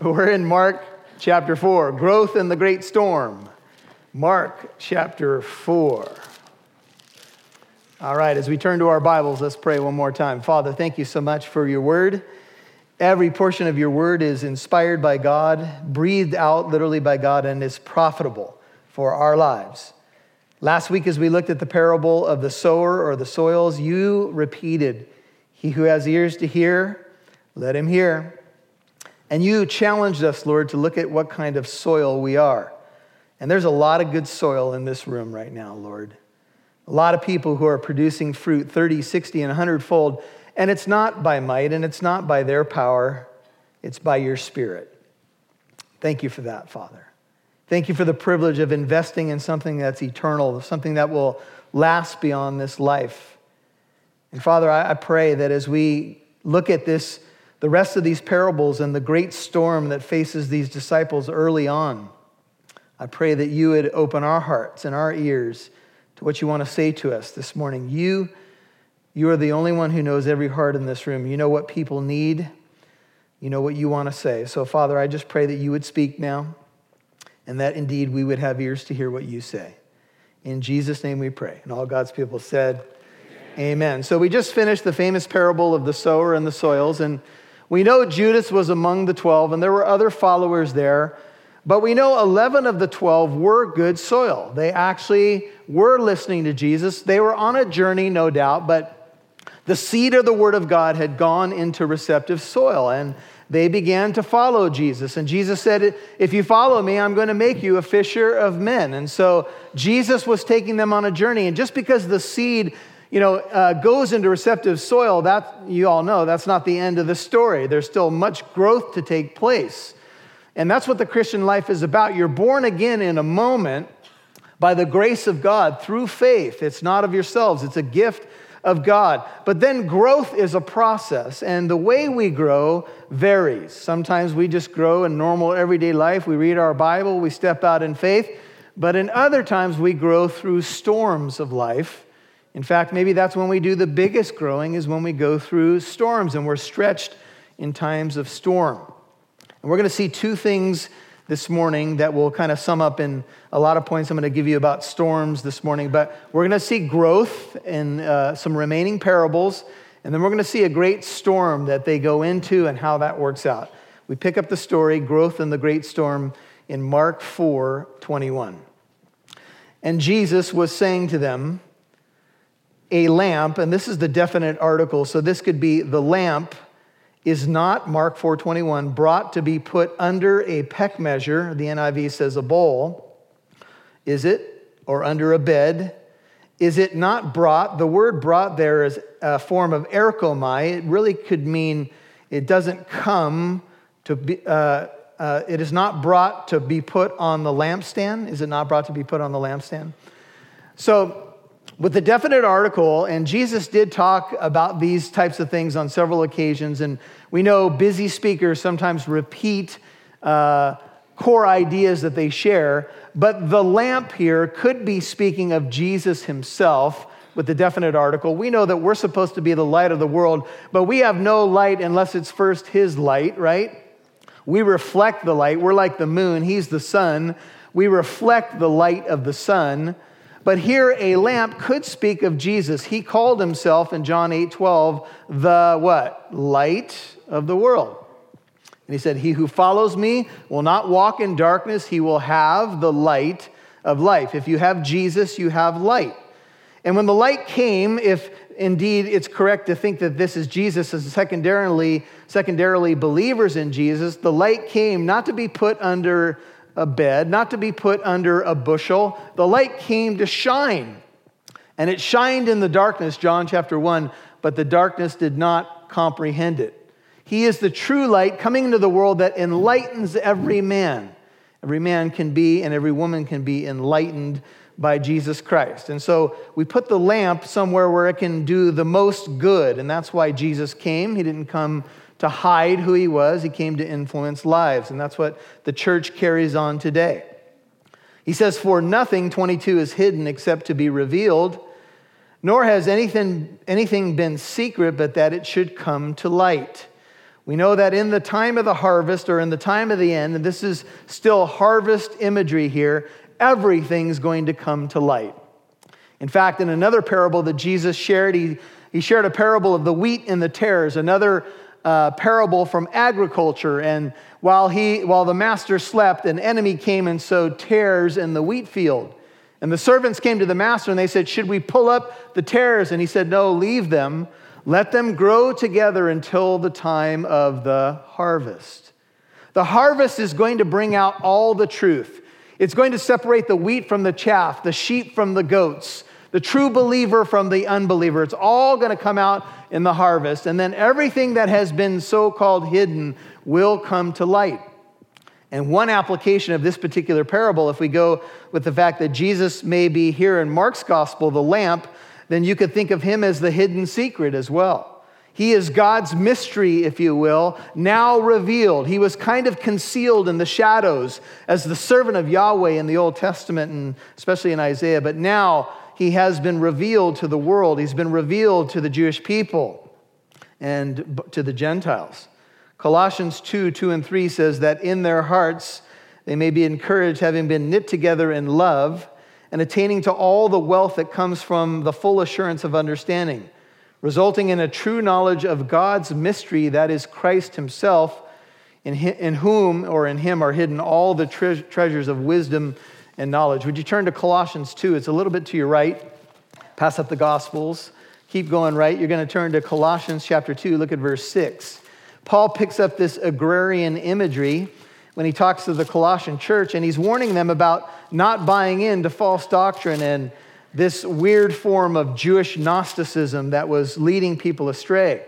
We're in Mark chapter 4, growth in the great storm. Mark chapter 4. All right, as we turn to our Bibles, let's pray one more time. Father, thank you so much for your word. Every portion of your word is inspired by God, breathed out literally by God, and is profitable for our lives. Last week, as we looked at the parable of the sower or the soils, you repeated, He who has ears to hear, let him hear. And you challenged us, Lord, to look at what kind of soil we are. And there's a lot of good soil in this room right now, Lord. A lot of people who are producing fruit 30, 60, and 100 fold. And it's not by might and it's not by their power, it's by your spirit. Thank you for that, Father. Thank you for the privilege of investing in something that's eternal, something that will last beyond this life. And Father, I pray that as we look at this the rest of these parables and the great storm that faces these disciples early on. I pray that you would open our hearts and our ears to what you want to say to us this morning. You, you are the only one who knows every heart in this room. You know what people need, you know what you want to say. So, Father, I just pray that you would speak now and that indeed we would have ears to hear what you say. In Jesus' name we pray. And all God's people said, Amen. Amen. So, we just finished the famous parable of the sower and the soils. And we know Judas was among the 12, and there were other followers there, but we know 11 of the 12 were good soil. They actually were listening to Jesus. They were on a journey, no doubt, but the seed of the Word of God had gone into receptive soil, and they began to follow Jesus. And Jesus said, If you follow me, I'm going to make you a fisher of men. And so Jesus was taking them on a journey. And just because the seed you know, uh, goes into receptive soil, that you all know that's not the end of the story. There's still much growth to take place. And that's what the Christian life is about. You're born again in a moment by the grace of God through faith. It's not of yourselves, it's a gift of God. But then growth is a process, and the way we grow varies. Sometimes we just grow in normal everyday life. We read our Bible, we step out in faith. But in other times, we grow through storms of life in fact, maybe that's when we do the biggest growing, is when we go through storms and we're stretched in times of storm. And we're going to see two things this morning that will kind of sum up in a lot of points I'm going to give you about storms this morning. But we're going to see growth in uh, some remaining parables, and then we're going to see a great storm that they go into and how that works out. We pick up the story, growth in the great storm, in Mark 4 21. And Jesus was saying to them, a lamp, and this is the definite article, so this could be the lamp is not, Mark 4:21, brought to be put under a peck measure, the NIV says a bowl, is it? Or under a bed? Is it not brought? The word brought there is a form of erchomai. It really could mean it doesn't come to be, uh, uh, it is not brought to be put on the lampstand. Is it not brought to be put on the lampstand? So with a definite article, and Jesus did talk about these types of things on several occasions. And we know busy speakers sometimes repeat uh, core ideas that they share, but the lamp here could be speaking of Jesus himself with the definite article. We know that we're supposed to be the light of the world, but we have no light unless it's first his light, right? We reflect the light. We're like the moon, he's the sun. We reflect the light of the sun. But here a lamp could speak of Jesus. He called himself in John 8 12 the what? Light of the world. And he said, He who follows me will not walk in darkness, he will have the light of life. If you have Jesus, you have light. And when the light came, if indeed it's correct to think that this is Jesus as secondarily, secondarily believers in Jesus, the light came not to be put under a bed, not to be put under a bushel. The light came to shine. And it shined in the darkness, John chapter 1, but the darkness did not comprehend it. He is the true light coming into the world that enlightens every man. Every man can be and every woman can be enlightened by Jesus Christ. And so we put the lamp somewhere where it can do the most good. And that's why Jesus came. He didn't come to hide who he was, he came to influence lives. And that's what the church carries on today. He says, For nothing, 22, is hidden except to be revealed, nor has anything, anything been secret but that it should come to light. We know that in the time of the harvest or in the time of the end, and this is still harvest imagery here, everything's going to come to light. In fact, in another parable that Jesus shared, he, he shared a parable of the wheat and the tares, another uh, parable from agriculture. And while, he, while the master slept, an enemy came and sowed tares in the wheat field. And the servants came to the master and they said, Should we pull up the tares? And he said, No, leave them. Let them grow together until the time of the harvest. The harvest is going to bring out all the truth. It's going to separate the wheat from the chaff, the sheep from the goats, the true believer from the unbeliever. It's all going to come out in the harvest. And then everything that has been so called hidden will come to light. And one application of this particular parable, if we go with the fact that Jesus may be here in Mark's gospel, the lamp, then you could think of him as the hidden secret as well. He is God's mystery, if you will, now revealed. He was kind of concealed in the shadows as the servant of Yahweh in the Old Testament, and especially in Isaiah, but now he has been revealed to the world. He's been revealed to the Jewish people and to the Gentiles. Colossians 2 2 and 3 says that in their hearts they may be encouraged, having been knit together in love and attaining to all the wealth that comes from the full assurance of understanding, resulting in a true knowledge of God's mystery, that is Christ Himself, in, whom or in Him are hidden all the tre- treasures of wisdom and knowledge. Would you turn to Colossians 2? It's a little bit to your right. Pass up the Gospels. Keep going right. You're going to turn to Colossians chapter 2. Look at verse 6. Paul picks up this agrarian imagery when he talks to the Colossian church, and he's warning them about not buying into false doctrine and this weird form of Jewish Gnosticism that was leading people astray.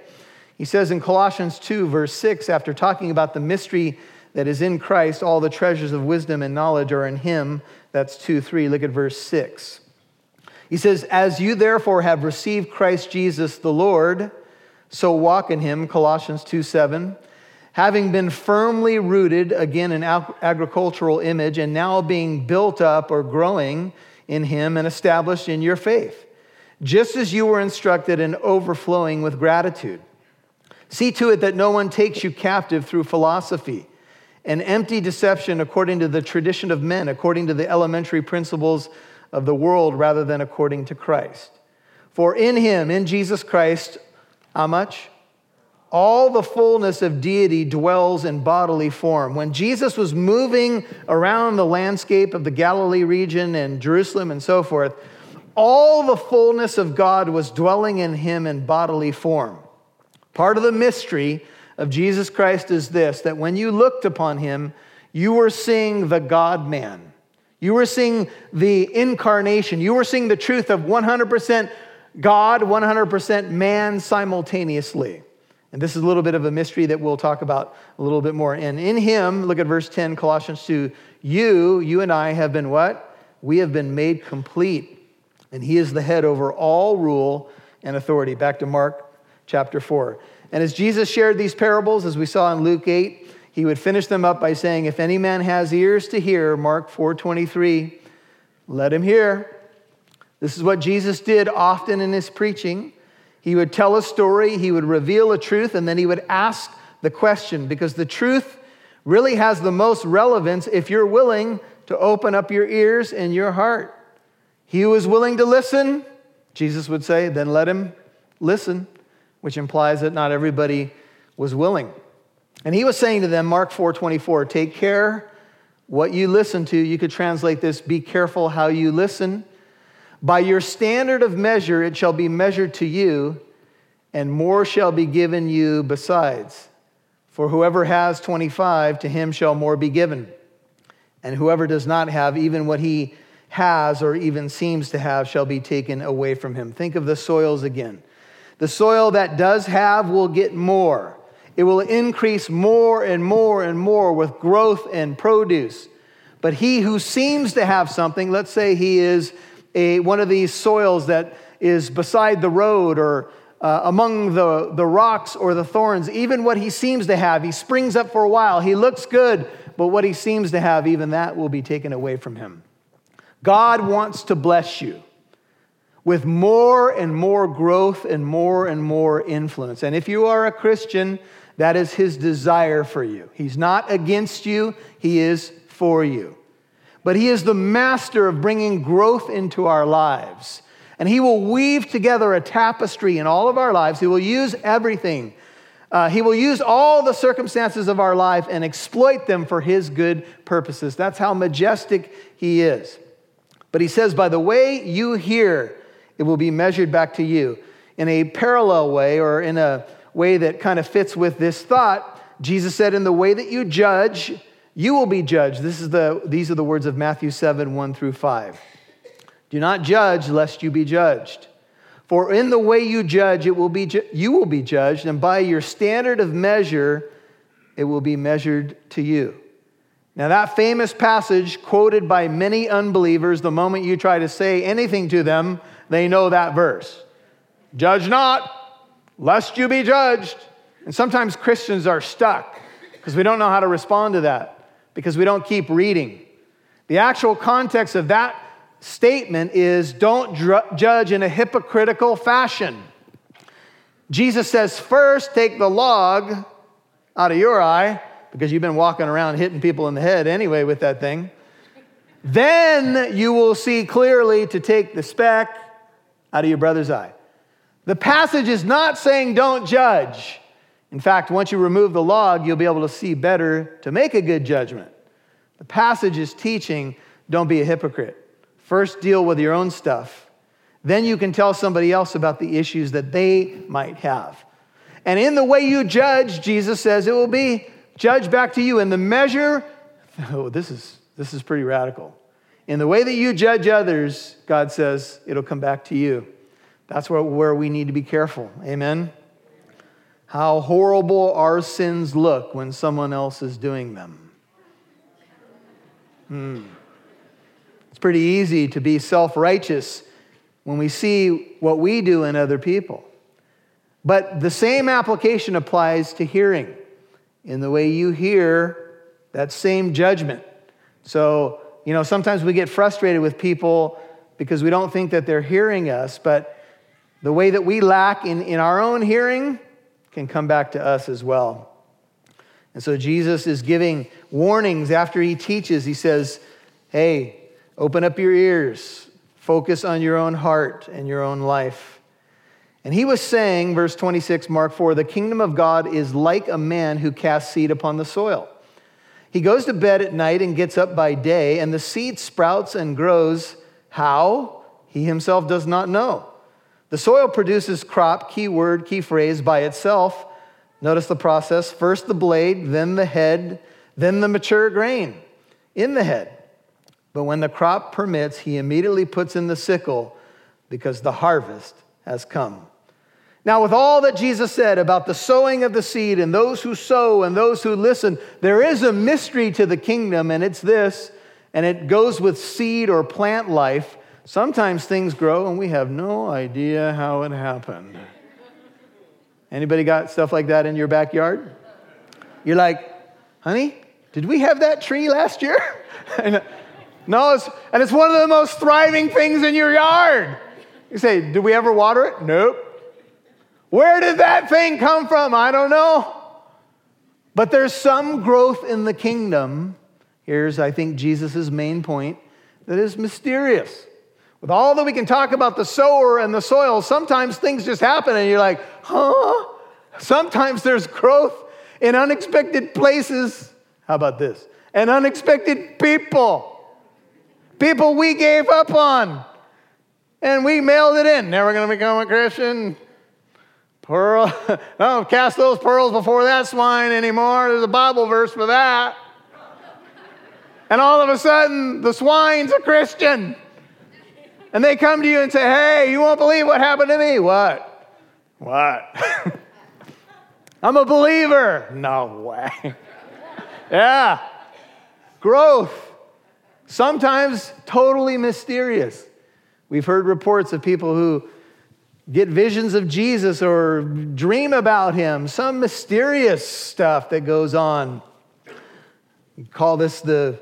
He says in Colossians 2, verse 6, after talking about the mystery that is in Christ, all the treasures of wisdom and knowledge are in him. That's 2 3. Look at verse 6. He says, As you therefore have received Christ Jesus the Lord, so walk in him, Colossians 2 7. Having been firmly rooted, again, in agricultural image, and now being built up or growing in him and established in your faith, just as you were instructed and overflowing with gratitude. See to it that no one takes you captive through philosophy an empty deception according to the tradition of men, according to the elementary principles of the world, rather than according to Christ. For in him, in Jesus Christ, how much? All the fullness of deity dwells in bodily form. When Jesus was moving around the landscape of the Galilee region and Jerusalem and so forth, all the fullness of God was dwelling in him in bodily form. Part of the mystery of Jesus Christ is this that when you looked upon him, you were seeing the God man. You were seeing the incarnation. You were seeing the truth of 100% God, 100% man simultaneously. And this is a little bit of a mystery that we'll talk about a little bit more. And in him, look at verse 10, Colossians 2, you, you and I have been what? We have been made complete. And he is the head over all rule and authority. Back to Mark chapter 4. And as Jesus shared these parables, as we saw in Luke 8, he would finish them up by saying, If any man has ears to hear, Mark 4:23, let him hear. This is what Jesus did often in his preaching. He would tell a story, he would reveal a truth, and then he would ask the question because the truth really has the most relevance if you're willing to open up your ears and your heart. He who is willing to listen, Jesus would say, then let him listen which implies that not everybody was willing. And he was saying to them, Mark 4:24, take care what you listen to. You could translate this, be careful how you listen. By your standard of measure it shall be measured to you, and more shall be given you besides. For whoever has 25, to him shall more be given. And whoever does not have even what he has or even seems to have shall be taken away from him. Think of the soils again. The soil that does have will get more. It will increase more and more and more with growth and produce. But he who seems to have something, let's say he is a, one of these soils that is beside the road or uh, among the, the rocks or the thorns, even what he seems to have, he springs up for a while. He looks good, but what he seems to have, even that will be taken away from him. God wants to bless you with more and more growth and more and more influence. And if you are a Christian, That is his desire for you. He's not against you, he is for you. But he is the master of bringing growth into our lives. And he will weave together a tapestry in all of our lives. He will use everything. Uh, he will use all the circumstances of our life and exploit them for his good purposes. That's how majestic he is. But he says, by the way you hear, it will be measured back to you. In a parallel way, or in a way that kind of fits with this thought, Jesus said, In the way that you judge, you will be judged. This is the, these are the words of Matthew 7 1 through 5. Do not judge, lest you be judged. For in the way you judge, it will be ju- you will be judged, and by your standard of measure, it will be measured to you. Now, that famous passage, quoted by many unbelievers, the moment you try to say anything to them, they know that verse. Judge not, lest you be judged. And sometimes Christians are stuck because we don't know how to respond to that, because we don't keep reading. The actual context of that statement is don't dr- judge in a hypocritical fashion. Jesus says, first take the log out of your eye, because you've been walking around hitting people in the head anyway with that thing. Then you will see clearly to take the speck out of your brother's eye. The passage is not saying don't judge. In fact, once you remove the log, you'll be able to see better to make a good judgment. The passage is teaching don't be a hypocrite. First, deal with your own stuff. Then you can tell somebody else about the issues that they might have. And in the way you judge, Jesus says it will be judged back to you. And the measure, oh, this is, this is pretty radical. In the way that you judge others, God says it'll come back to you. That's where, where we need to be careful. Amen? How horrible our sins look when someone else is doing them. Hmm. It's pretty easy to be self righteous when we see what we do in other people. But the same application applies to hearing. In the way you hear, that same judgment. So, you know, sometimes we get frustrated with people because we don't think that they're hearing us, but the way that we lack in, in our own hearing can come back to us as well. And so Jesus is giving warnings after he teaches. He says, Hey, open up your ears, focus on your own heart and your own life. And he was saying, verse 26, Mark 4, the kingdom of God is like a man who casts seed upon the soil. He goes to bed at night and gets up by day, and the seed sprouts and grows. How? He himself does not know. The soil produces crop, key word, key phrase, by itself. Notice the process first the blade, then the head, then the mature grain in the head. But when the crop permits, he immediately puts in the sickle because the harvest has come. Now, with all that Jesus said about the sowing of the seed and those who sow and those who listen, there is a mystery to the kingdom, and it's this, and it goes with seed or plant life. Sometimes things grow and we have no idea how it happened. Anybody got stuff like that in your backyard? You're like, honey, did we have that tree last year? no, it's, and it's one of the most thriving things in your yard. You say, did we ever water it? Nope. Where did that thing come from? I don't know. But there's some growth in the kingdom. Here's, I think, Jesus' main point that is mysterious. With all that we can talk about the sower and the soil, sometimes things just happen and you're like, huh? Sometimes there's growth in unexpected places. How about this? And unexpected people. People we gave up on. And we mailed it in. Never to become a Christian. Pearl, don't cast those pearls before that swine anymore. There's a Bible verse for that. And all of a sudden, the swine's a Christian. And they come to you and say, Hey, you won't believe what happened to me. What? What? I'm a believer. No way. yeah. Growth. Sometimes totally mysterious. We've heard reports of people who get visions of Jesus or dream about him, some mysterious stuff that goes on. We call this the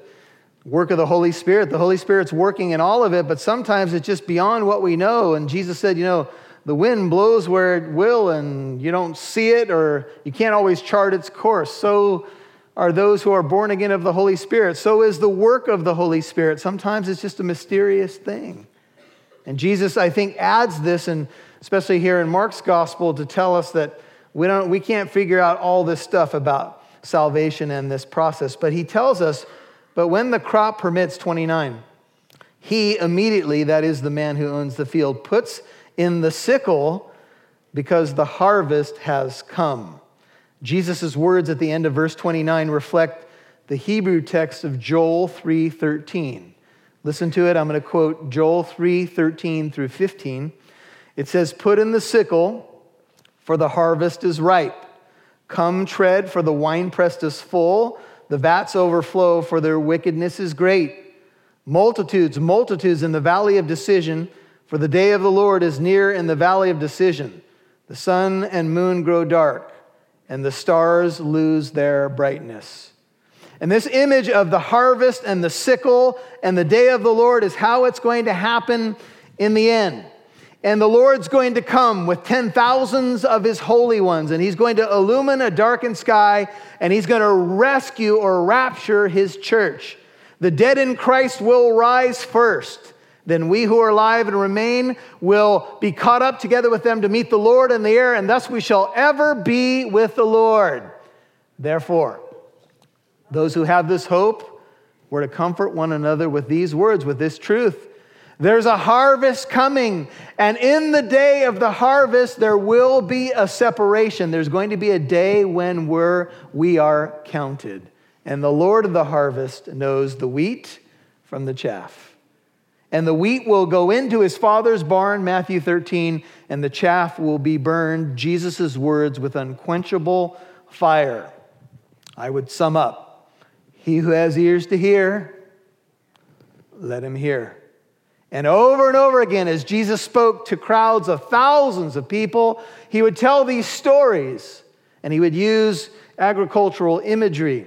work of the Holy Spirit. The Holy Spirit's working in all of it, but sometimes it's just beyond what we know. And Jesus said, you know, the wind blows where it will and you don't see it or you can't always chart its course. So are those who are born again of the Holy Spirit. So is the work of the Holy Spirit. Sometimes it's just a mysterious thing. And Jesus, I think, adds this, and especially here in Mark's gospel, to tell us that we, don't, we can't figure out all this stuff about salvation and this process. But he tells us, but when the crop permits, 29, he immediately, that is the man who owns the field, puts in the sickle because the harvest has come. Jesus' words at the end of verse 29 reflect the Hebrew text of Joel 3:13. Listen to it. I'm going to quote Joel 3:13 through 15. It says, "Put in the sickle, for the harvest is ripe. Come tread, for the winepress is full, the vats overflow, for their wickedness is great. Multitudes, multitudes in the valley of decision, for the day of the Lord is near in the valley of decision. The sun and moon grow dark, and the stars lose their brightness." And this image of the harvest and the sickle and the day of the Lord is how it's going to happen in the end. And the Lord's going to come with ten thousands of his holy ones, and he's going to illumine a darkened sky, and he's going to rescue or rapture his church. The dead in Christ will rise first. Then we who are alive and remain will be caught up together with them to meet the Lord in the air, and thus we shall ever be with the Lord. Therefore, those who have this hope were to comfort one another with these words, with this truth. There's a harvest coming, and in the day of the harvest, there will be a separation. There's going to be a day when we're, we are counted. And the Lord of the harvest knows the wheat from the chaff. And the wheat will go into his father's barn, Matthew 13, and the chaff will be burned, Jesus' words, with unquenchable fire. I would sum up he who has ears to hear, let him hear. And over and over again, as Jesus spoke to crowds of thousands of people, he would tell these stories and he would use agricultural imagery.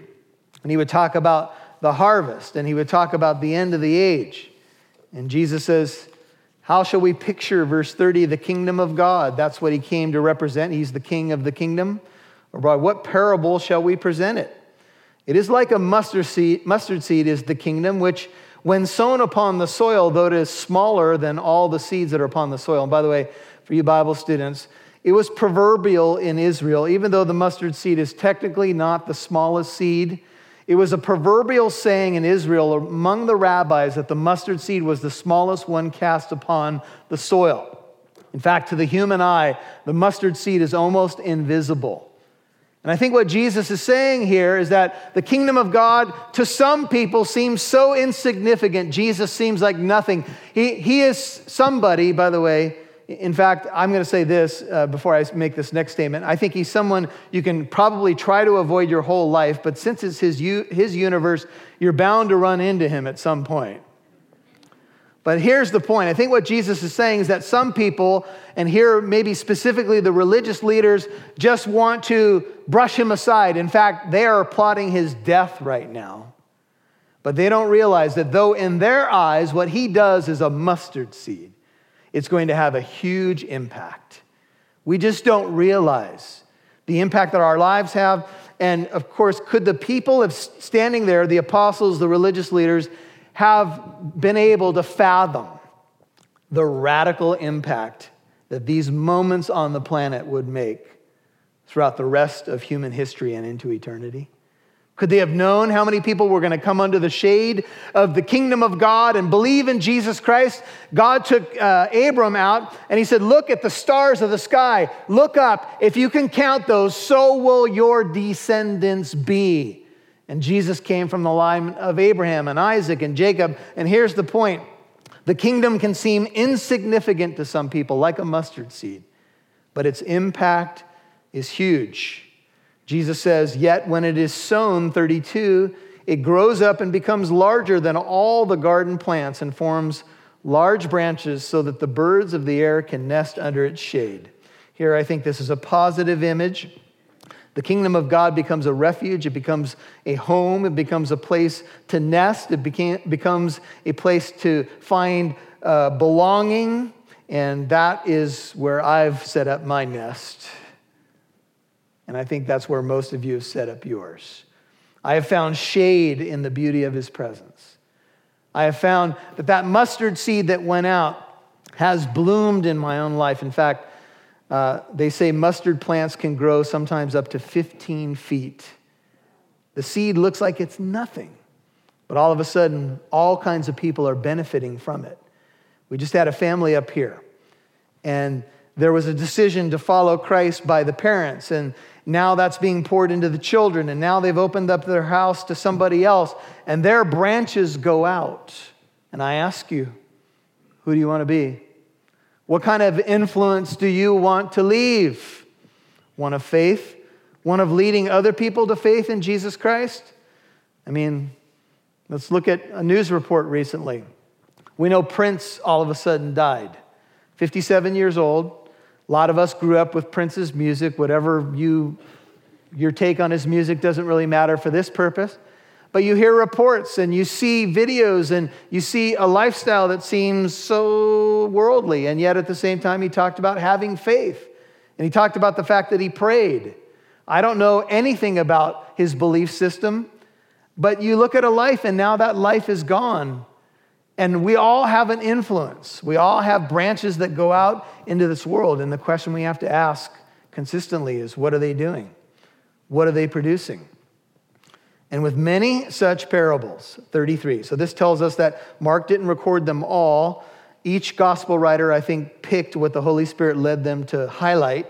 And he would talk about the harvest and he would talk about the end of the age. And Jesus says, How shall we picture, verse 30, the kingdom of God? That's what he came to represent. He's the king of the kingdom. Or by what parable shall we present it? It is like a mustard seed, mustard seed is the kingdom, which when sown upon the soil, though it is smaller than all the seeds that are upon the soil. And by the way, for you Bible students, it was proverbial in Israel, even though the mustard seed is technically not the smallest seed. It was a proverbial saying in Israel among the rabbis that the mustard seed was the smallest one cast upon the soil. In fact, to the human eye, the mustard seed is almost invisible. And I think what Jesus is saying here is that the kingdom of God to some people seems so insignificant. Jesus seems like nothing. He, he is somebody, by the way. In fact, I'm going to say this uh, before I make this next statement. I think he's someone you can probably try to avoid your whole life, but since it's his, his universe, you're bound to run into him at some point. But here's the point. I think what Jesus is saying is that some people, and here maybe specifically the religious leaders, just want to brush him aside. In fact, they are plotting his death right now. But they don't realize that though in their eyes what he does is a mustard seed, it's going to have a huge impact. We just don't realize the impact that our lives have. And of course, could the people of standing there, the apostles, the religious leaders, have been able to fathom the radical impact that these moments on the planet would make throughout the rest of human history and into eternity? Could they have known how many people were going to come under the shade of the kingdom of God and believe in Jesus Christ? God took uh, Abram out and he said, Look at the stars of the sky. Look up. If you can count those, so will your descendants be. And Jesus came from the line of Abraham and Isaac and Jacob. And here's the point the kingdom can seem insignificant to some people, like a mustard seed, but its impact is huge. Jesus says, Yet when it is sown, 32, it grows up and becomes larger than all the garden plants and forms large branches so that the birds of the air can nest under its shade. Here, I think this is a positive image the kingdom of God becomes a refuge, it becomes a home, it becomes a place to nest, it became, becomes a place to find uh, belonging And that is where I've set up my nest. And I think that's where most of you have set up yours. I have found shade in the beauty of his presence. I have found that that mustard seed that went out has bloomed in my own life. In fact, uh, they say mustard plants can grow sometimes up to 15 feet. The seed looks like it's nothing, but all of a sudden, all kinds of people are benefiting from it. We just had a family up here, and there was a decision to follow Christ by the parents, and now that's being poured into the children, and now they've opened up their house to somebody else, and their branches go out. And I ask you, who do you want to be? What kind of influence do you want to leave? One of faith? One of leading other people to faith in Jesus Christ? I mean, let's look at a news report recently. We know Prince all of a sudden died, 57 years old. A lot of us grew up with Prince's music. Whatever you, your take on his music doesn't really matter for this purpose. But you hear reports and you see videos and you see a lifestyle that seems so worldly. And yet at the same time, he talked about having faith. And he talked about the fact that he prayed. I don't know anything about his belief system, but you look at a life and now that life is gone. And we all have an influence. We all have branches that go out into this world. And the question we have to ask consistently is what are they doing? What are they producing? And with many such parables, 33. So this tells us that Mark didn't record them all. Each gospel writer, I think, picked what the Holy Spirit led them to highlight.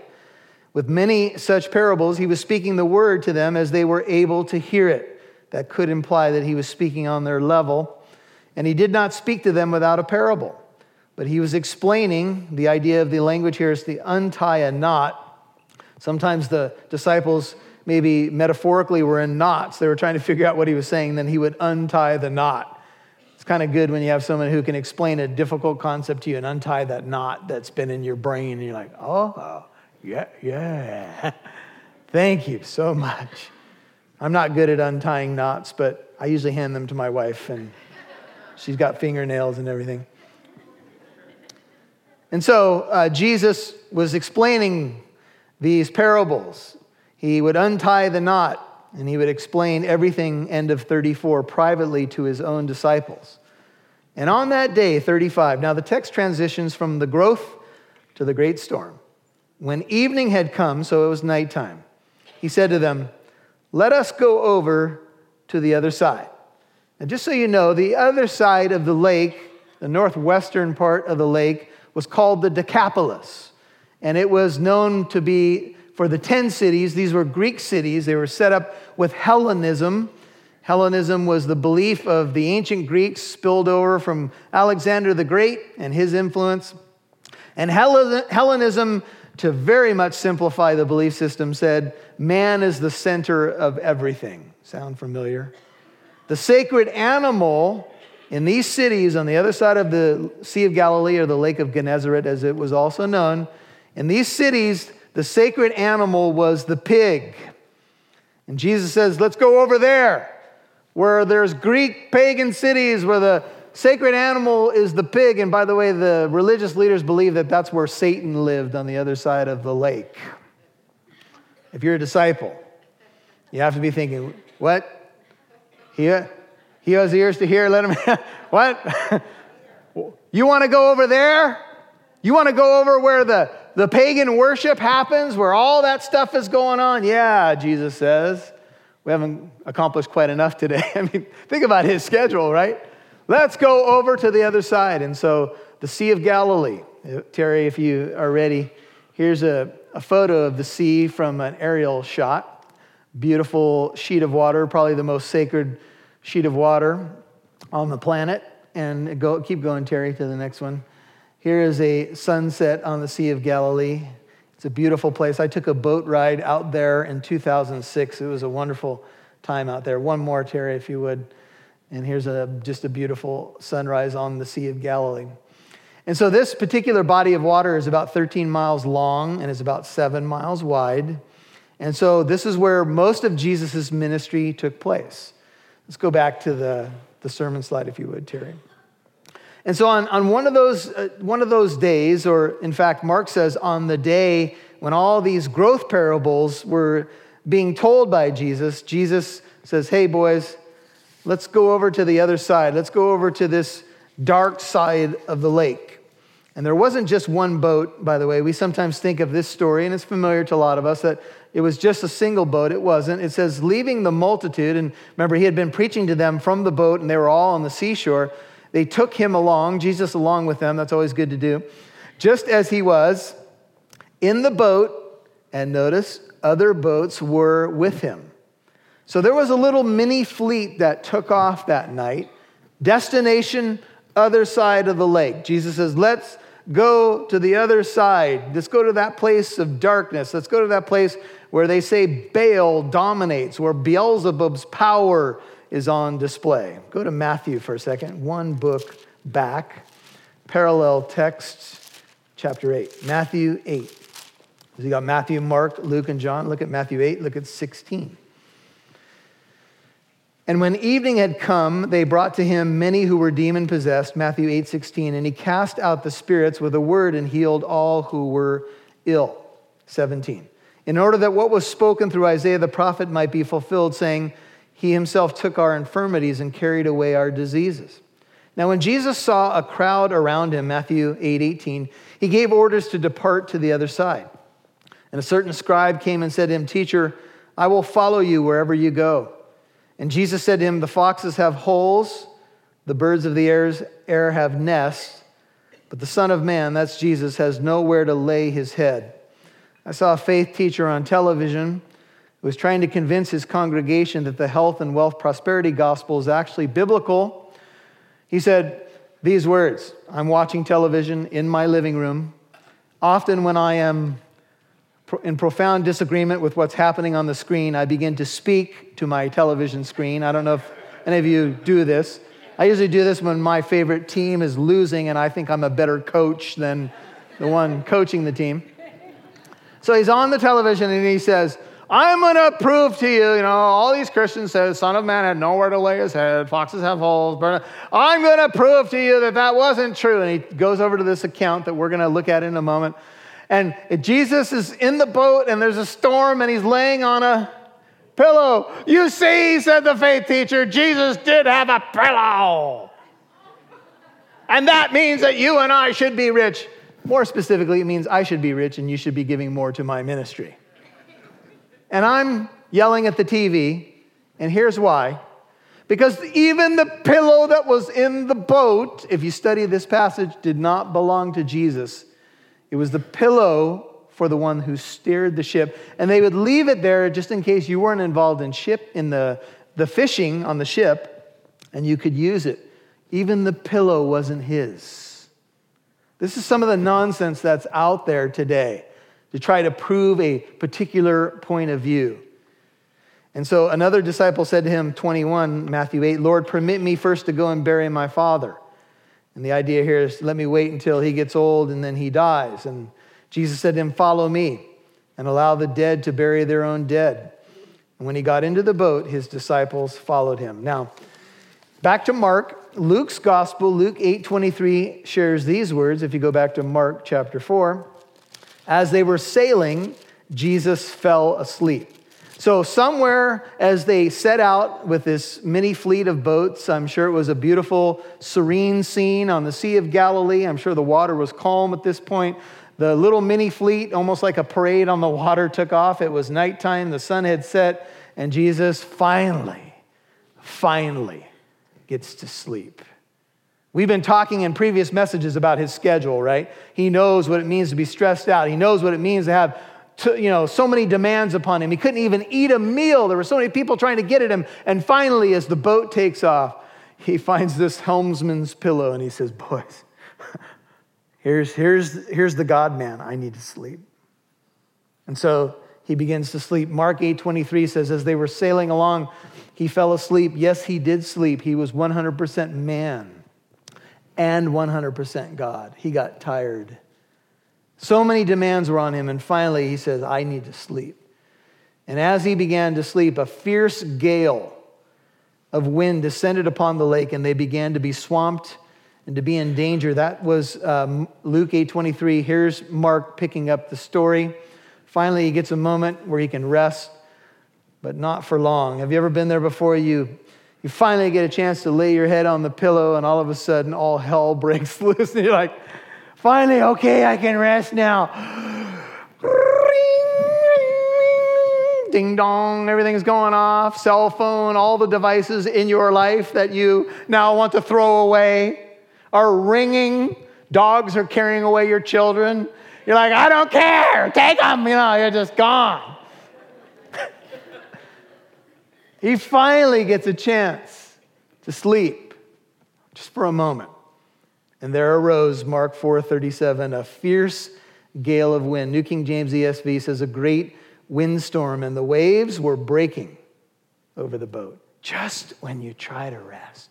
With many such parables, he was speaking the word to them as they were able to hear it. That could imply that he was speaking on their level. And he did not speak to them without a parable, but he was explaining the idea of the language here is to untie a knot. Sometimes the disciples, maybe metaphorically, were in knots. They were trying to figure out what he was saying, then he would untie the knot. It's kind of good when you have someone who can explain a difficult concept to you and untie that knot that's been in your brain, and you're like, oh, yeah, yeah. Thank you so much. I'm not good at untying knots, but I usually hand them to my wife, and She's got fingernails and everything. And so uh, Jesus was explaining these parables. He would untie the knot and he would explain everything, end of 34, privately to his own disciples. And on that day, 35, now the text transitions from the growth to the great storm. When evening had come, so it was nighttime, he said to them, Let us go over to the other side. And just so you know, the other side of the lake, the northwestern part of the lake, was called the Decapolis. And it was known to be for the 10 cities. These were Greek cities. They were set up with Hellenism. Hellenism was the belief of the ancient Greeks spilled over from Alexander the Great and his influence. And Hellenism, to very much simplify the belief system, said man is the center of everything. Sound familiar? The sacred animal in these cities on the other side of the Sea of Galilee or the Lake of Gennesaret, as it was also known, in these cities, the sacred animal was the pig. And Jesus says, Let's go over there where there's Greek pagan cities where the sacred animal is the pig. And by the way, the religious leaders believe that that's where Satan lived on the other side of the lake. If you're a disciple, you have to be thinking, What? He, he has ears to hear, let him. what? you want to go over there? You want to go over where the, the pagan worship happens, where all that stuff is going on? Yeah, Jesus says. We haven't accomplished quite enough today. I mean, think about his schedule, right? Let's go over to the other side. And so, the Sea of Galilee. Uh, Terry, if you are ready, here's a, a photo of the sea from an aerial shot beautiful sheet of water, probably the most sacred sheet of water on the planet. And go, keep going, Terry, to the next one. Here is a sunset on the Sea of Galilee. It's a beautiful place. I took a boat ride out there in 2006. It was a wonderful time out there. One more, Terry, if you would. And here's a, just a beautiful sunrise on the Sea of Galilee. And so, this particular body of water is about 13 miles long and is about seven miles wide. And so this is where most of Jesus' ministry took place. Let's go back to the, the sermon slide, if you would, Terry. And so on, on one, of those, uh, one of those days, or in fact, Mark says on the day when all these growth parables were being told by Jesus, Jesus says, Hey, boys, let's go over to the other side. Let's go over to this dark side of the lake. And there wasn't just one boat, by the way. We sometimes think of this story, and it's familiar to a lot of us, that it was just a single boat. It wasn't. It says, leaving the multitude, and remember, he had been preaching to them from the boat, and they were all on the seashore. They took him along, Jesus along with them. That's always good to do. Just as he was in the boat, and notice, other boats were with him. So there was a little mini fleet that took off that night. Destination, other side of the lake. Jesus says, Let's go to the other side. Let's go to that place of darkness. Let's go to that place where they say Baal dominates, where Beelzebub's power is on display. Go to Matthew for a second, one book back, parallel texts, chapter 8. Matthew 8. So you got Matthew, Mark, Luke, and John. Look at Matthew 8, look at 16. And when evening had come, they brought to him many who were demon possessed, Matthew 8, 16, and he cast out the spirits with a word and healed all who were ill. 17. In order that what was spoken through Isaiah the prophet might be fulfilled, saying, He himself took our infirmities and carried away our diseases. Now, when Jesus saw a crowd around him, Matthew 8, 18, he gave orders to depart to the other side. And a certain scribe came and said to him, Teacher, I will follow you wherever you go. And Jesus said to him, The foxes have holes, the birds of the air have nests, but the Son of Man, that's Jesus, has nowhere to lay his head. I saw a faith teacher on television was trying to convince his congregation that the health and wealth prosperity gospel is actually biblical. He said these words I'm watching television in my living room. Often, when I am in profound disagreement with what's happening on the screen, I begin to speak to my television screen. I don't know if any of you do this. I usually do this when my favorite team is losing and I think I'm a better coach than the one coaching the team. So he's on the television and he says, I'm going to prove to you, you know, all these Christians say the Son of Man had nowhere to lay his head, foxes have holes. Burn I'm going to prove to you that that wasn't true. And he goes over to this account that we're going to look at in a moment. And Jesus is in the boat and there's a storm and he's laying on a pillow. You see, said the faith teacher, Jesus did have a pillow. And that means that you and I should be rich. More specifically, it means I should be rich and you should be giving more to my ministry. And I'm yelling at the TV, and here's why. Because even the pillow that was in the boat, if you study this passage, did not belong to Jesus. It was the pillow for the one who steered the ship. And they would leave it there just in case you weren't involved in ship in the, the fishing on the ship, and you could use it. Even the pillow wasn't his. This is some of the nonsense that's out there today to try to prove a particular point of view. And so another disciple said to him, 21, Matthew 8, Lord, permit me first to go and bury my father. And the idea here is let me wait until he gets old and then he dies. And Jesus said to him, Follow me and allow the dead to bury their own dead. And when he got into the boat, his disciples followed him. Now, back to Mark. Luke's gospel, Luke 8:23 shares these words if you go back to Mark chapter 4. As they were sailing, Jesus fell asleep. So, somewhere as they set out with this mini fleet of boats, I'm sure it was a beautiful, serene scene on the Sea of Galilee. I'm sure the water was calm at this point. The little mini fleet, almost like a parade on the water, took off. It was nighttime, the sun had set, and Jesus finally, finally gets to sleep. We've been talking in previous messages about his schedule, right? He knows what it means to be stressed out. He knows what it means to have to, you know, so many demands upon him. He couldn't even eat a meal. There were so many people trying to get at him. And finally, as the boat takes off, he finds this helmsman's pillow and he says, Boys, here's, here's, here's the God man. I need to sleep. And so he begins to sleep. Mark 8:23 says, as they were sailing along, he fell asleep. Yes, he did sleep. He was 100% man and 100% God. He got tired. So many demands were on him, and finally he says, I need to sleep. And as he began to sleep, a fierce gale of wind descended upon the lake, and they began to be swamped and to be in danger. That was um, Luke 8:23. Here's Mark picking up the story. Finally, he gets a moment where he can rest, but not for long. Have you ever been there before? You you finally get a chance to lay your head on the pillow, and all of a sudden, all hell breaks loose, and you're like, finally, okay, I can rest now. Ding dong, everything's going off, cell phone, all the devices in your life that you now want to throw away are ringing. Dogs are carrying away your children. You're like, I don't care, take them, you know, you're just gone. He finally gets a chance to sleep just for a moment. And there arose, Mark 4:37, a fierce gale of wind. New King James ESV says a great windstorm, and the waves were breaking over the boat just when you try to rest.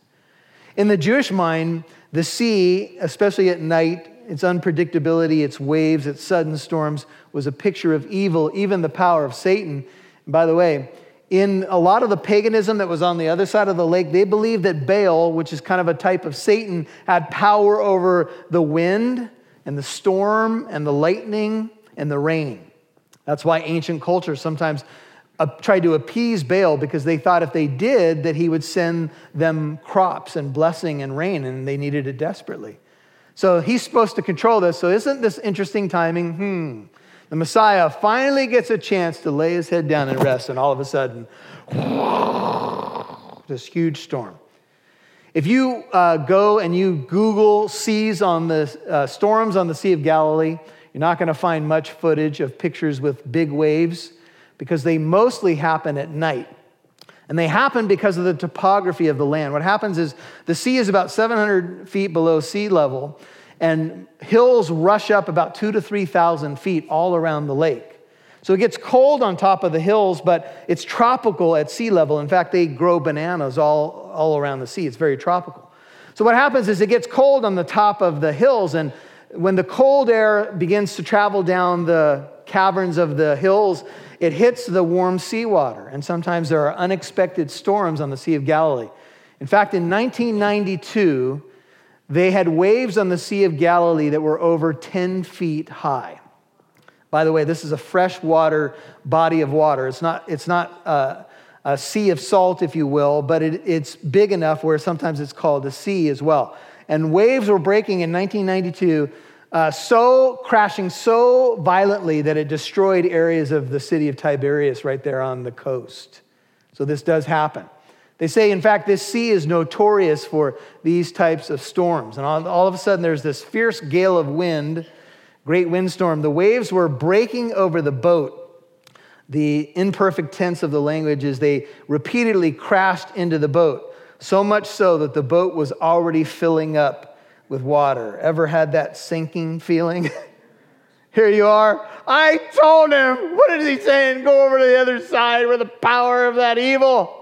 In the Jewish mind, the sea, especially at night, its unpredictability, its waves, its sudden storms, was a picture of evil, even the power of Satan. By the way, in a lot of the paganism that was on the other side of the lake, they believed that Baal, which is kind of a type of Satan, had power over the wind and the storm and the lightning and the rain. That's why ancient cultures sometimes uh, tried to appease Baal because they thought if they did, that he would send them crops and blessing and rain, and they needed it desperately. So he's supposed to control this. So isn't this interesting timing? Hmm. The Messiah finally gets a chance to lay his head down and rest, and all of a sudden, this huge storm. If you uh, go and you Google seas on the uh, storms on the Sea of Galilee, you're not going to find much footage of pictures with big waves because they mostly happen at night. And they happen because of the topography of the land. What happens is the sea is about 700 feet below sea level, and hills rush up about two to 3,000 feet all around the lake. So it gets cold on top of the hills, but it's tropical at sea level. In fact, they grow bananas all, all around the sea. It's very tropical. So what happens is it gets cold on the top of the hills, and when the cold air begins to travel down the caverns of the hills, it hits the warm seawater. And sometimes there are unexpected storms on the Sea of Galilee. In fact, in 1992, they had waves on the Sea of Galilee that were over 10 feet high. By the way, this is a freshwater body of water. It's not, it's not a, a sea of salt, if you will, but it, it's big enough where sometimes it's called a sea as well and waves were breaking in 1992, uh, so crashing so violently that it destroyed areas of the city of Tiberias right there on the coast. So this does happen. They say, in fact, this sea is notorious for these types of storms. And all, all of a sudden, there's this fierce gale of wind, great windstorm. The waves were breaking over the boat. The imperfect tense of the language is they repeatedly crashed into the boat so much so that the boat was already filling up with water. Ever had that sinking feeling? Here you are. I told him. What is he saying? Go over to the other side where the power of that evil.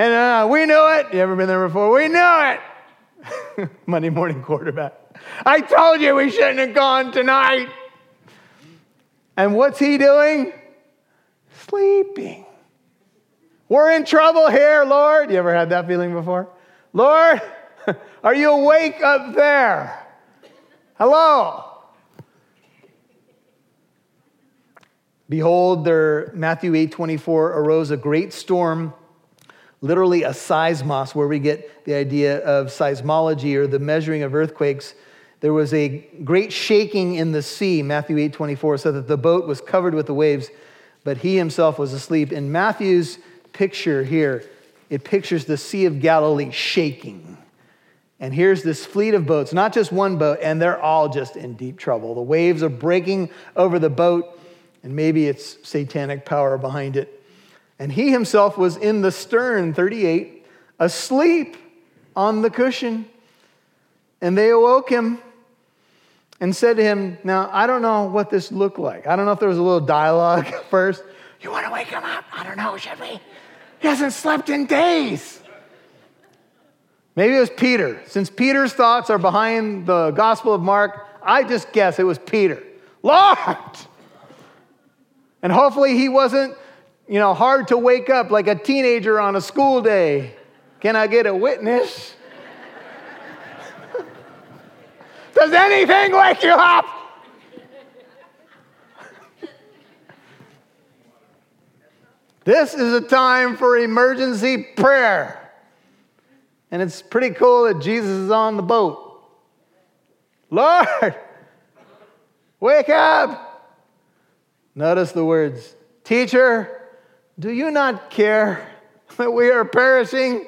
And uh, we knew it. You ever been there before? We knew it. Monday morning quarterback. I told you we shouldn't have gone tonight. And what's he doing? Sleeping. We're in trouble here, Lord. You ever had that feeling before? Lord, are you awake up there? Hello. Behold, there, Matthew 8 24, arose a great storm, literally a seismos, where we get the idea of seismology or the measuring of earthquakes. There was a great shaking in the sea, Matthew 8 24, so that the boat was covered with the waves, but he himself was asleep. In Matthew's picture here, it pictures the Sea of Galilee shaking. And here's this fleet of boats, not just one boat, and they're all just in deep trouble. The waves are breaking over the boat, and maybe it's satanic power behind it. And he himself was in the stern, 38, asleep on the cushion. And they awoke him and said to him, Now, I don't know what this looked like. I don't know if there was a little dialogue first. You want to wake him up? I don't know, should we? He hasn't slept in days. Maybe it was Peter. Since Peter's thoughts are behind the Gospel of Mark, I just guess it was Peter. Lord! And hopefully he wasn't, you know, hard to wake up like a teenager on a school day. Can I get a witness? Does anything wake you up? this is a time for emergency prayer. And it's pretty cool that Jesus is on the boat. Lord, wake up. Notice the words Teacher, do you not care that we are perishing?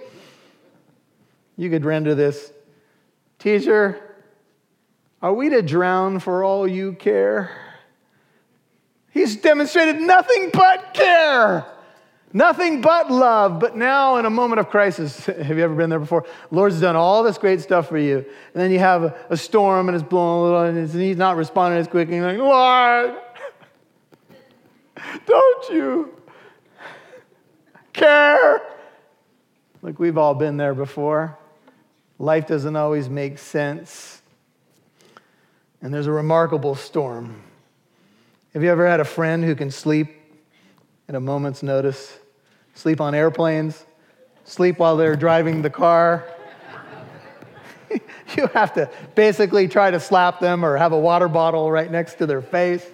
You could render this Teacher, are we to drown for all you care? He's demonstrated nothing but care. Nothing but love. But now, in a moment of crisis, have you ever been there before? Lord's done all this great stuff for you. And then you have a, storm and it's blowing a little, and he's not responding as quickly. And you're like, Lord, don't you care? Look, we've all been there before. Life doesn't always make sense. And there's a remarkable storm. Have you ever had a friend who can sleep at a moment's notice? sleep on airplanes, sleep while they're driving the car. you have to basically try to slap them or have a water bottle right next to their face.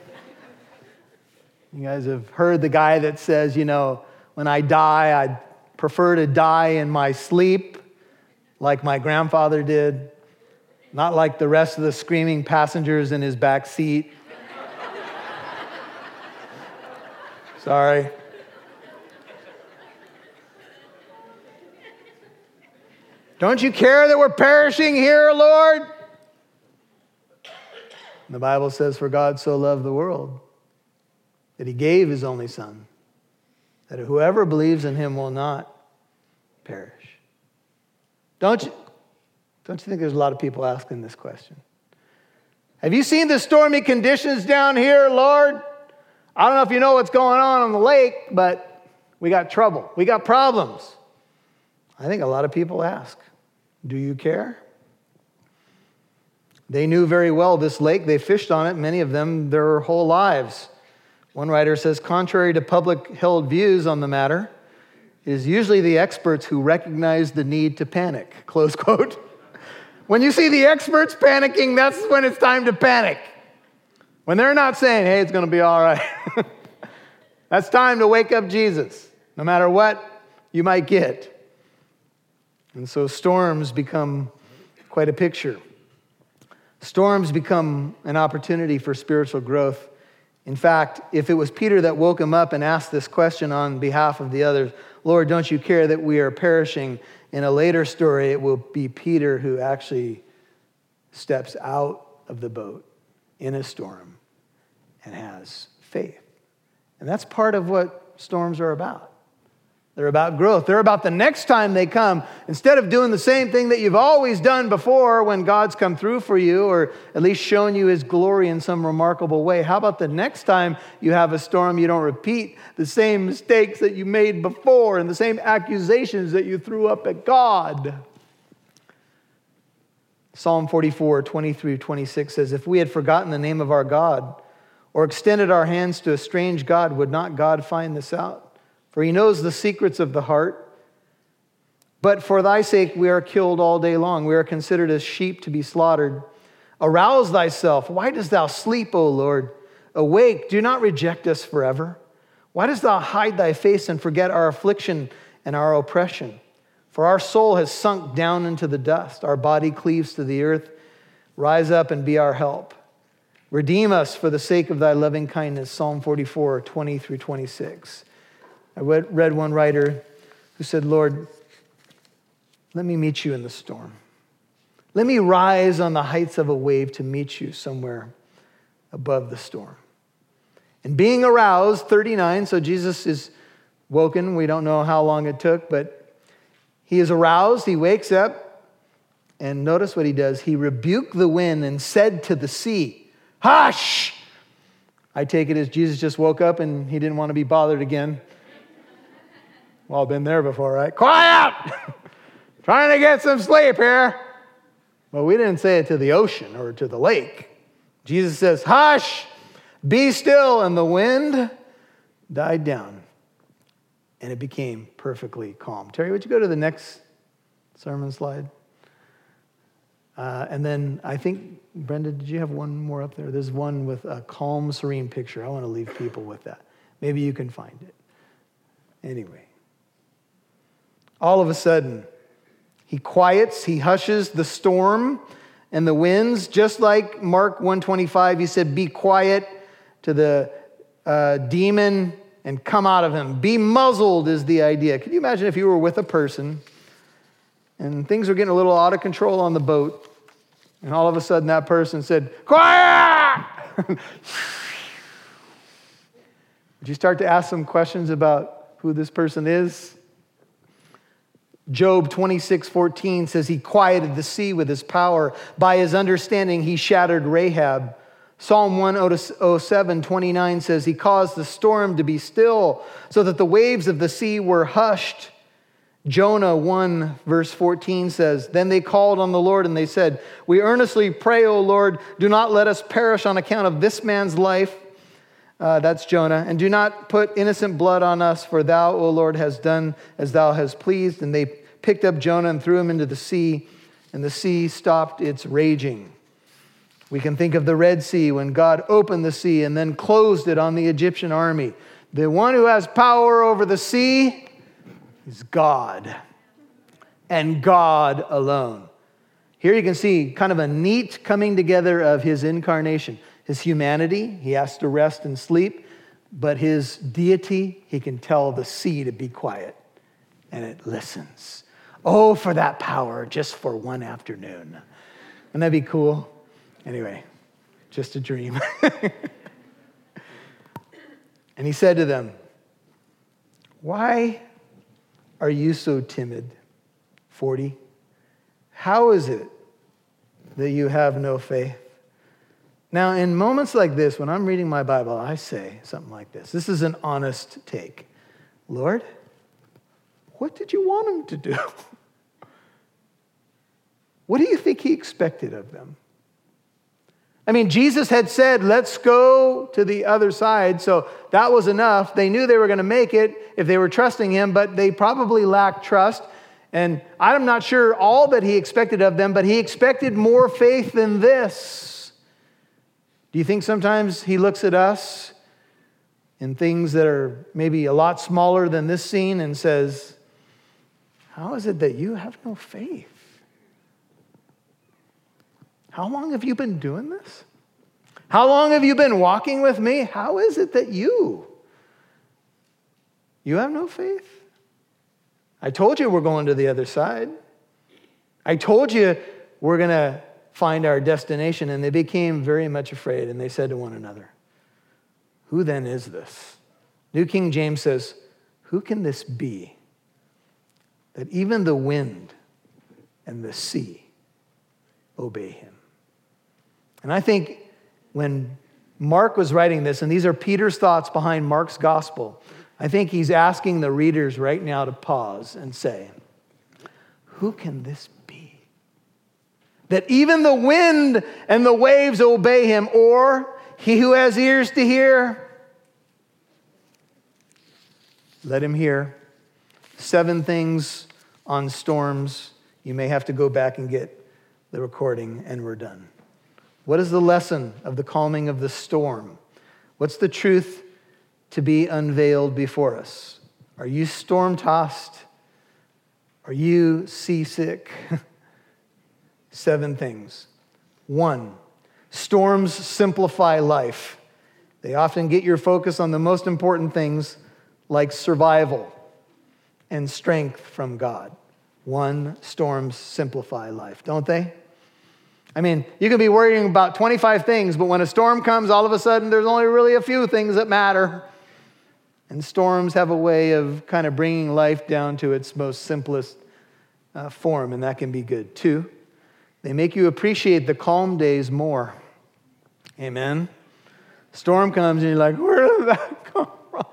You guys have heard the guy that says, you know, when I die, I'd prefer to die in my sleep, like my grandfather did, not like the rest of the screaming passengers in his back seat. Sorry. Don't you care that we're perishing here, Lord? The Bible says, For God so loved the world that he gave his only Son, that whoever believes in him will not perish. Don't you, don't you think there's a lot of people asking this question? Have you seen the stormy conditions down here, Lord? I don't know if you know what's going on on the lake, but we got trouble. We got problems. I think a lot of people ask. Do you care? They knew very well this lake. They fished on it, many of them, their whole lives. One writer says, contrary to public held views on the matter, it is usually the experts who recognize the need to panic. Close quote. When you see the experts panicking, that's when it's time to panic. When they're not saying, hey, it's going to be all right, that's time to wake up Jesus, no matter what you might get. And so storms become quite a picture. Storms become an opportunity for spiritual growth. In fact, if it was Peter that woke him up and asked this question on behalf of the others, Lord, don't you care that we are perishing? In a later story, it will be Peter who actually steps out of the boat in a storm and has faith. And that's part of what storms are about. They're about growth. They're about the next time they come. Instead of doing the same thing that you've always done before when God's come through for you or at least shown you his glory in some remarkable way, how about the next time you have a storm, you don't repeat the same mistakes that you made before and the same accusations that you threw up at God? Psalm 44, 23 26 says, If we had forgotten the name of our God or extended our hands to a strange God, would not God find this out? For he knows the secrets of the heart. But for thy sake we are killed all day long. We are considered as sheep to be slaughtered. Arouse thyself. Why dost thou sleep, O Lord? Awake, do not reject us forever. Why dost thou hide thy face and forget our affliction and our oppression? For our soul has sunk down into the dust, our body cleaves to the earth. Rise up and be our help. Redeem us for the sake of thy loving kindness. Psalm 44, 20 through 26. I read one writer who said, Lord, let me meet you in the storm. Let me rise on the heights of a wave to meet you somewhere above the storm. And being aroused, 39, so Jesus is woken. We don't know how long it took, but he is aroused. He wakes up, and notice what he does. He rebuked the wind and said to the sea, Hush! I take it as Jesus just woke up and he didn't want to be bothered again. Well, been there before, right? Quiet! Trying to get some sleep here. Well, we didn't say it to the ocean or to the lake. Jesus says, Hush, be still. And the wind died down and it became perfectly calm. Terry, would you go to the next sermon slide? Uh, and then I think, Brenda, did you have one more up there? There's one with a calm, serene picture. I want to leave people with that. Maybe you can find it. Anyway, all of a sudden, he quiets, he hushes the storm and the winds, just like Mark 125, he said, Be quiet to the uh, demon and come out of him. Be muzzled is the idea. Can you imagine if you were with a person and things were getting a little out of control on the boat, and all of a sudden that person said, Quiet! Would you start to ask some questions about who this person is? Job 26, 14 says, He quieted the sea with his power. By his understanding, he shattered Rahab. Psalm 107, 29 says, He caused the storm to be still so that the waves of the sea were hushed. Jonah 1, verse 14 says, Then they called on the Lord and they said, We earnestly pray, O Lord, do not let us perish on account of this man's life. Uh, that's Jonah. And do not put innocent blood on us, for thou, O Lord, hast done as thou hast pleased. And they picked up Jonah and threw him into the sea, and the sea stopped its raging. We can think of the Red Sea when God opened the sea and then closed it on the Egyptian army. The one who has power over the sea is God, and God alone. Here you can see kind of a neat coming together of his incarnation his humanity, he has to rest and sleep, but his deity, he can tell the sea to be quiet and it listens. Oh, for that power just for one afternoon. Wouldn't that be cool? Anyway, just a dream. and he said to them, Why are you so timid? 40. How is it that you have no faith? Now, in moments like this, when I'm reading my Bible, I say something like this. This is an honest take. Lord, what did you want him to do? What do you think he expected of them? I mean, Jesus had said, let's go to the other side. So that was enough. They knew they were going to make it if they were trusting him, but they probably lacked trust. And I'm not sure all that he expected of them, but he expected more faith than this. Do you think sometimes He looks at us in things that are maybe a lot smaller than this scene and says, How is it that you have no faith? How long have you been doing this? How long have you been walking with me? How is it that you you have no faith? I told you we're going to the other side. I told you we're going to find our destination. And they became very much afraid, and they said to one another, Who then is this? New King James says, Who can this be that even the wind and the sea obey him? And I think when Mark was writing this, and these are Peter's thoughts behind Mark's gospel, I think he's asking the readers right now to pause and say, Who can this that even the wind and the waves obey him, or he who has ears to hear, let him hear. Seven things on storms. You may have to go back and get the recording, and we're done. What is the lesson of the calming of the storm? What's the truth to be unveiled before us? Are you storm tossed? Are you seasick? seven things. One, storms simplify life. They often get your focus on the most important things like survival and strength from God. One, storms simplify life, don't they? I mean, you can be worrying about 25 things, but when a storm comes, all of a sudden there's only really a few things that matter. And storms have a way of kind of bringing life down to its most simplest uh, form, and that can be good. Two, they make you appreciate the calm days more. Amen. Storm comes and you're like, where did that come from?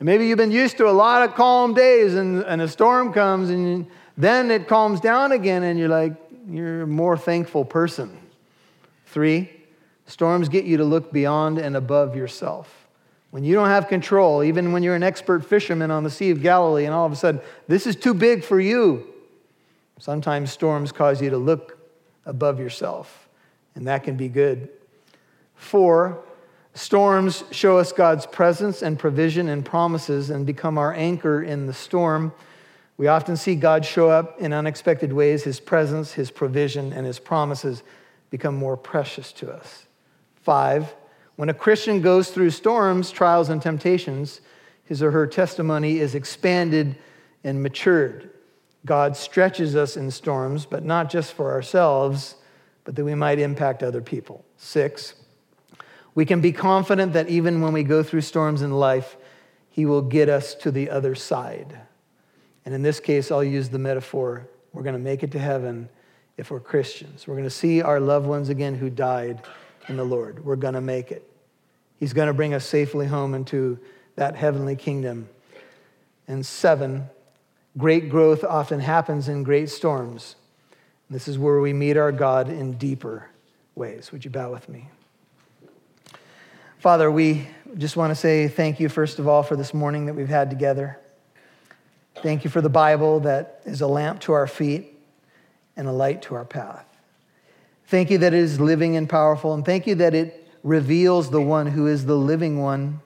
And maybe you've been used to a lot of calm days and, and a storm comes and then it calms down again and you're like, you're a more thankful person. Three, storms get you to look beyond and above yourself. When you don't have control, even when you're an expert fisherman on the Sea of Galilee, and all of a sudden, this is too big for you. Sometimes storms cause you to look above yourself, and that can be good. Four, storms show us God's presence and provision and promises and become our anchor in the storm. We often see God show up in unexpected ways. His presence, His provision, and His promises become more precious to us. Five, when a Christian goes through storms, trials, and temptations, his or her testimony is expanded and matured. God stretches us in storms, but not just for ourselves, but that we might impact other people. Six, we can be confident that even when we go through storms in life, He will get us to the other side. And in this case, I'll use the metaphor we're going to make it to heaven if we're Christians. We're going to see our loved ones again who died in the Lord. We're going to make it. He's going to bring us safely home into that heavenly kingdom. And seven, great growth often happens in great storms. This is where we meet our God in deeper ways. Would you bow with me? Father, we just want to say thank you, first of all, for this morning that we've had together. Thank you for the Bible that is a lamp to our feet and a light to our path. Thank you that it is living and powerful, and thank you that it reveals the one who is the living one,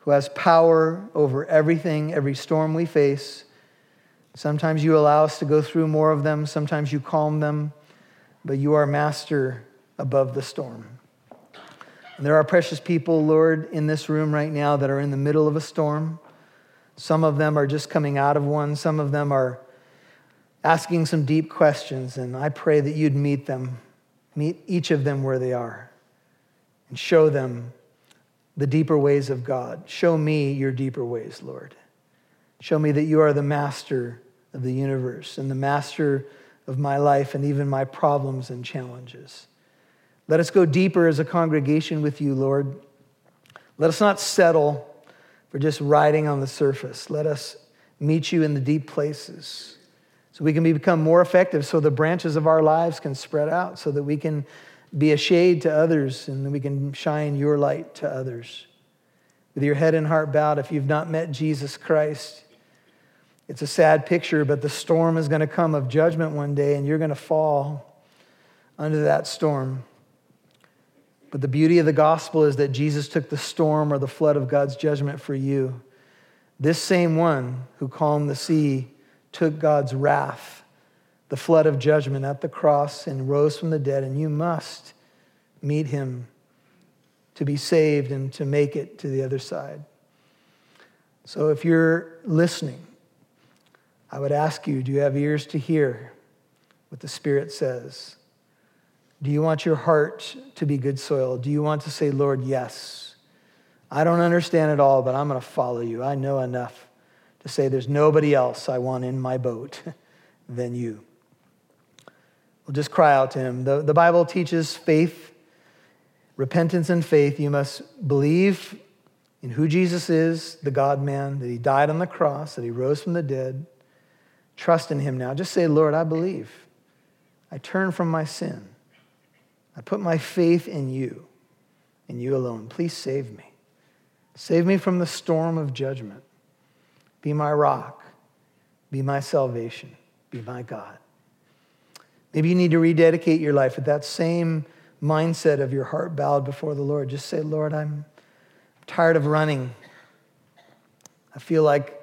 who has power over everything, every storm we face. Sometimes you allow us to go through more of them, sometimes you calm them, but you are master above the storm. And there are precious people, Lord, in this room right now that are in the middle of a storm. Some of them are just coming out of one, some of them are asking some deep questions, and I pray that you'd meet them, meet each of them where they are, and show them the deeper ways of God. Show me your deeper ways, Lord. Show me that you are the master of the universe and the master of my life and even my problems and challenges. Let us go deeper as a congregation with you, Lord. Let us not settle for just riding on the surface. Let us meet you in the deep places so we can become more effective, so the branches of our lives can spread out, so that we can be a shade to others and we can shine your light to others. With your head and heart bowed, if you've not met Jesus Christ, it's a sad picture, but the storm is going to come of judgment one day, and you're going to fall under that storm. But the beauty of the gospel is that Jesus took the storm or the flood of God's judgment for you. This same one who calmed the sea took God's wrath, the flood of judgment at the cross, and rose from the dead, and you must meet him to be saved and to make it to the other side. So if you're listening, I would ask you do you have ears to hear what the Spirit says? Do you want your heart to be good soil? Do you want to say, Lord, yes? I don't understand it all, but I'm going to follow you. I know enough to say there's nobody else I want in my boat than you. We'll just cry out to him. The, the Bible teaches faith, repentance, and faith. You must believe in who Jesus is, the God man, that he died on the cross, that he rose from the dead. Trust in him now. Just say, Lord, I believe. I turn from my sin. I put my faith in you, in you alone. Please save me. Save me from the storm of judgment. Be my rock. Be my salvation. Be my God. Maybe you need to rededicate your life with that same mindset of your heart bowed before the Lord. Just say, Lord, I'm tired of running. I feel like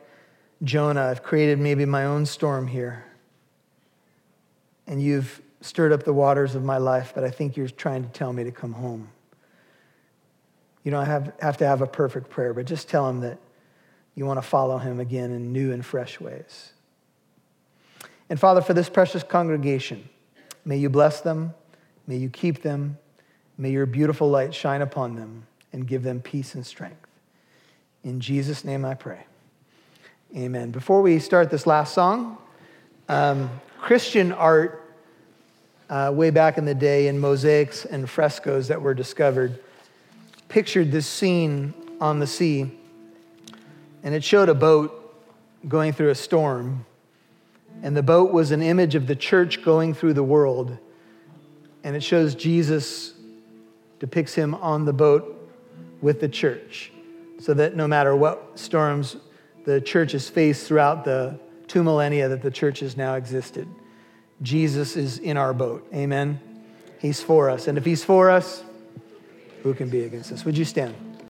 Jonah. I've created maybe my own storm here. And you've stirred up the waters of my life, but I think you're trying to tell me to come home. You don't have, have to have a perfect prayer, but just tell him that you want to follow him again in new and fresh ways. And Father, for this precious congregation, may you bless them, may you keep them, may your beautiful light shine upon them and give them peace and strength. In Jesus' name I pray. Amen. Before we start this last song, um, Christian art uh, way back in the day in mosaics and frescoes that were discovered pictured this scene on the sea, and it showed a boat going through a storm. And the boat was an image of the church going through the world. And it shows Jesus depicts him on the boat with the church, so that no matter what storms the church has faced throughout the two millennia that the church has now existed, Jesus is in our boat. Amen. He's for us. And if he's for us, who can be against us? Would you stand?